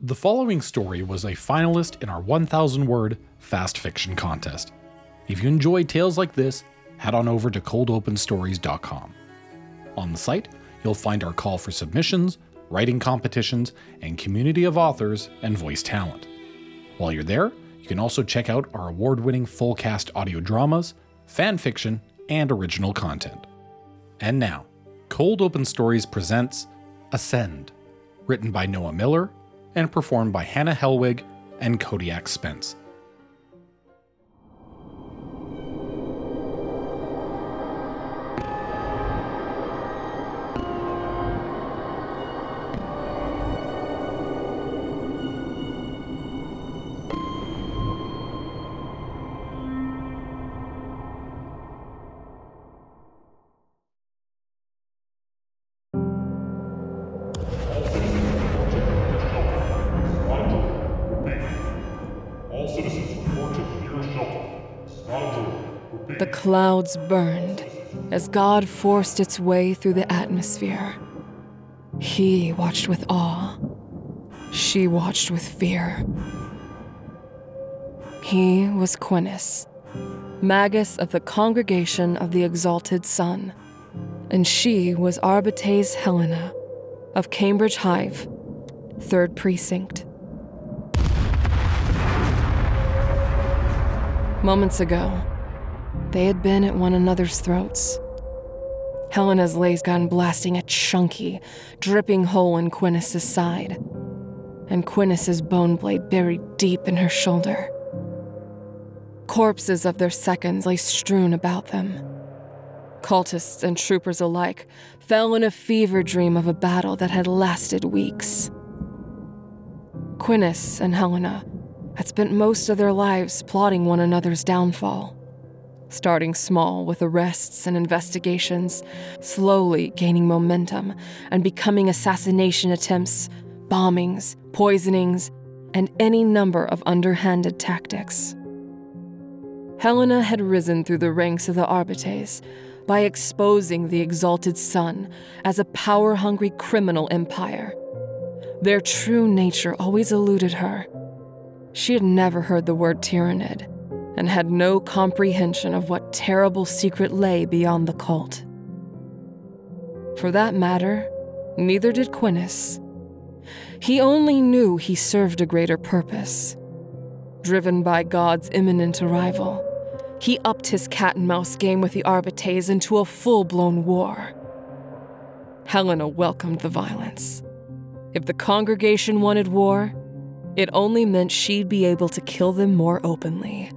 The following story was a finalist in our 1,000 word fast fiction contest. If you enjoy tales like this, head on over to coldopenstories.com. On the site, you'll find our call for submissions, writing competitions, and community of authors and voice talent. While you're there, you can also check out our award winning full cast audio dramas, fan fiction, and original content. And now, Cold Open Stories presents Ascend, written by Noah Miller and performed by Hannah Hellwig and Kodiak Spence. All citizens report to the nearest shelter. The clouds burned as God forced its way through the atmosphere. He watched with awe. She watched with fear. He was Quinis, Magus of the Congregation of the Exalted Sun, and she was Arbites Helena of Cambridge Hive, 3rd Precinct. Moments ago, they had been at one another's throats. Helena's lasgun blasting a chunky, dripping hole in Quinis's side, and Quinis's bone blade buried deep in her shoulder. Corpses of their seconds lay strewn about them. Cultists and troopers alike fell in a fever dream of a battle that had lasted weeks. Quinis and Helena had spent most of their lives plotting one another's downfall. Starting small with arrests and investigations, slowly gaining momentum and becoming assassination attempts, bombings, poisonings, and any number of underhanded tactics. Helena had risen through the ranks of the Arbites by exposing the Exalted Sun as a power hungry criminal empire. Their true nature always eluded her. She had never heard the word tyranid and had no comprehension of what terrible secret lay beyond the cult. For that matter, neither did Quinis. He only knew he served a greater purpose. Driven by God's imminent arrival, he upped his cat and mouse game with the Arbites into a full blown war. Helena welcomed the violence. If the congregation wanted war, it only meant she'd be able to kill them more openly.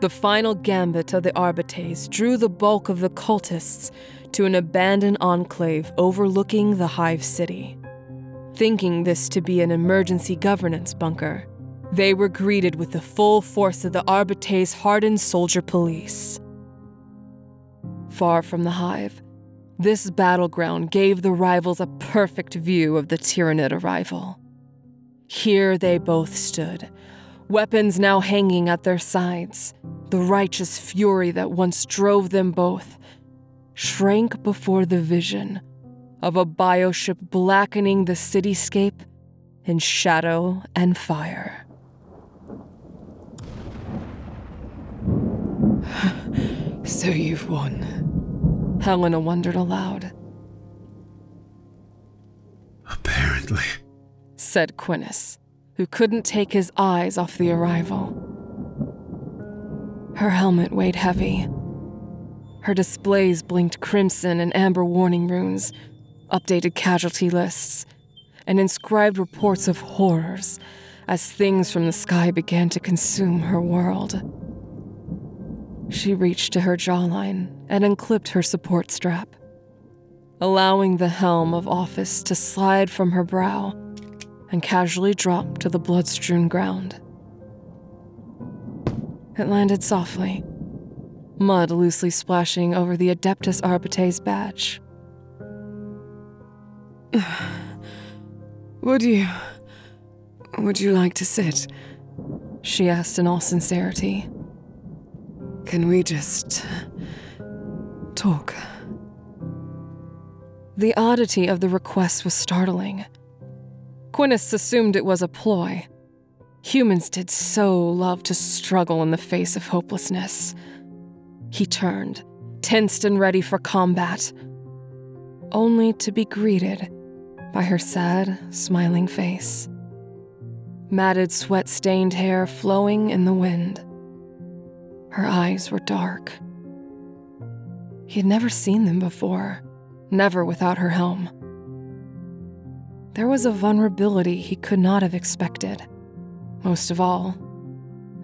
The final gambit of the Arbites drew the bulk of the cultists to an abandoned enclave overlooking the Hive City. Thinking this to be an emergency governance bunker, they were greeted with the full force of the Arbites' hardened soldier police. Far from the Hive, this battleground gave the rivals a perfect view of the Tyranid arrival. Here they both stood, weapons now hanging at their sides. The righteous fury that once drove them both shrank before the vision of a bioship blackening the cityscape in shadow and fire. So you've won. Helena wondered aloud, Apparently. said Quinis, who couldn't take his eyes off the arrival. Her helmet weighed heavy. Her displays blinked crimson and amber warning runes, updated casualty lists, and inscribed reports of horrors as things from the sky began to consume her world. She reached to her jawline and unclipped her support strap, allowing the helm of office to slide from her brow and casually drop to the blood strewn ground. It landed softly, mud loosely splashing over the Adeptus Arbites badge. Would you. Would you like to sit? She asked in all sincerity. Can we just. Talk? The oddity of the request was startling. Quinnis assumed it was a ploy. Humans did so love to struggle in the face of hopelessness. He turned, tensed and ready for combat, only to be greeted by her sad, smiling face. Matted, sweat stained hair flowing in the wind. Her eyes were dark. He had never seen them before, never without her helm. There was a vulnerability he could not have expected. Most of all,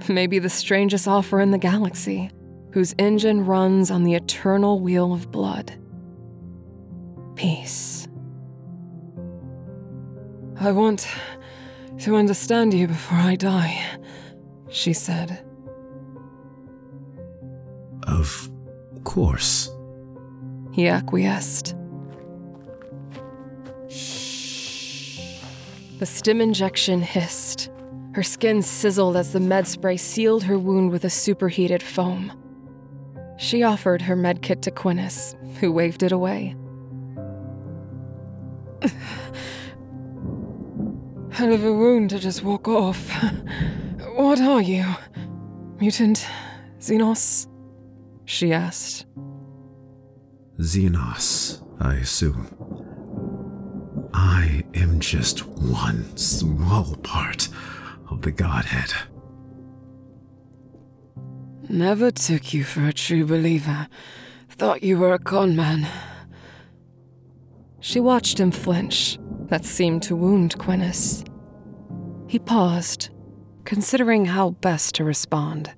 maybe the strangest offer in the galaxy, whose engine runs on the eternal wheel of blood. Peace. I want to understand you before I die, she said. Of course. He acquiesced. The stim injection hissed. Her skin sizzled as the med spray sealed her wound with a superheated foam. She offered her med kit to Quinnis, who waved it away. Hell of a wound to just walk off. What are you? Mutant? Xenos? She asked. Xenos, I assume. I am just one small part of the Godhead. Never took you for a true believer. Thought you were a con man. She watched him flinch. That seemed to wound Quinnis. He paused, considering how best to respond.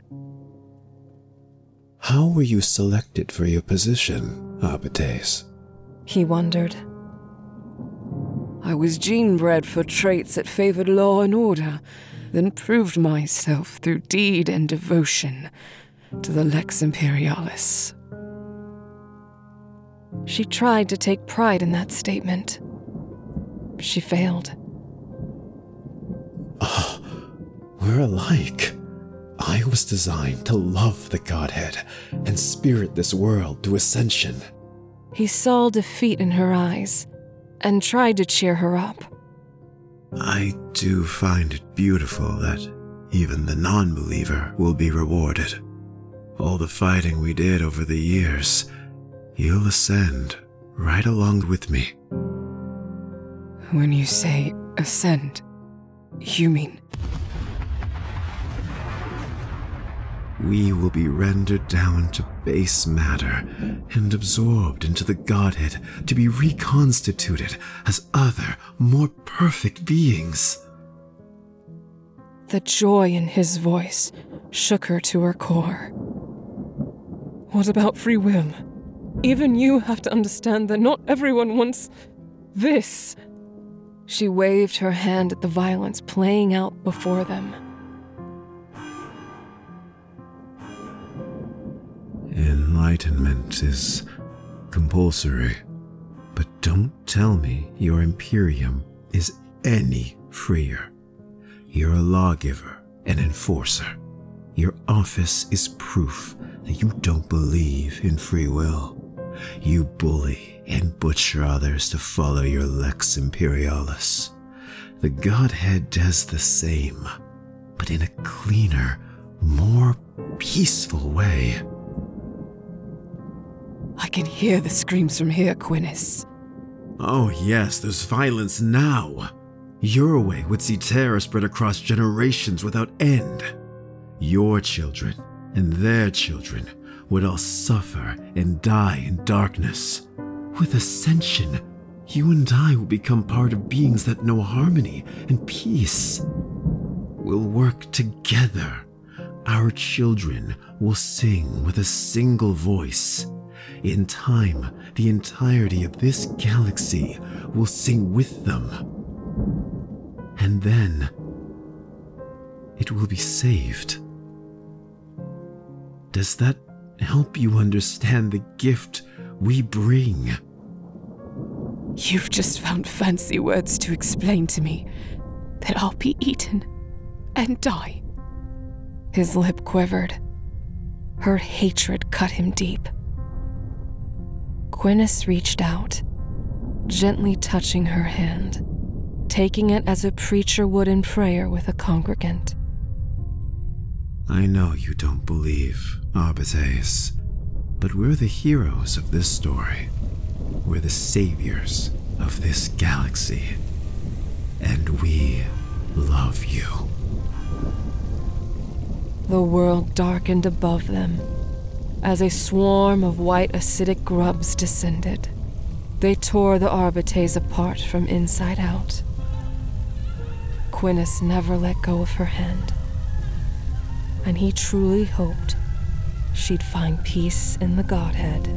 How were you selected for your position, Arbites? He wondered. I was gene bred for traits that favored law and order, then proved myself through deed and devotion to the Lex Imperialis. She tried to take pride in that statement. She failed. Oh, we're alike. I was designed to love the Godhead and spirit this world to ascension. He saw defeat in her eyes and tried to cheer her up. I do find it beautiful that even the non believer will be rewarded. All the fighting we did over the years, you'll ascend right along with me. When you say ascend, you mean we will be rendered down to base matter and absorbed into the Godhead to be reconstituted as other, more perfect beings. The joy in his voice shook her to her core. What about free will? Even you have to understand that not everyone wants this. She waved her hand at the violence playing out before them. Enlightenment is compulsory. But don't tell me your Imperium is any freer. You're a lawgiver, an enforcer. Your office is proof that you don't believe in free will. You bully and butcher others to follow your Lex Imperialis. The Godhead does the same, but in a cleaner, more peaceful way. I can hear the screams from here, Quinnis. Oh, yes, there's violence now. Your way would see terror spread across generations without end. Your children and their children would all suffer and die in darkness. With ascension, you and I will become part of beings that know harmony and peace. We'll work together. Our children will sing with a single voice. In time, the entirety of this galaxy will sing with them. And then, it will be saved. Does that help you understand the gift we bring? You've just found fancy words to explain to me that I'll be eaten and die. His lip quivered. Her hatred cut him deep. Quinnis reached out, gently touching her hand. taking it as a preacher would in prayer with a congregant. I know you don't believe, Arbites, but we're the heroes of this story. We're the saviors of this galaxy. And we love you. The world darkened above them as a swarm of white acidic grubs descended. They tore the Arbites apart from inside out. Quinnis never let go of her hand and he truly hoped she'd find peace in the Godhead.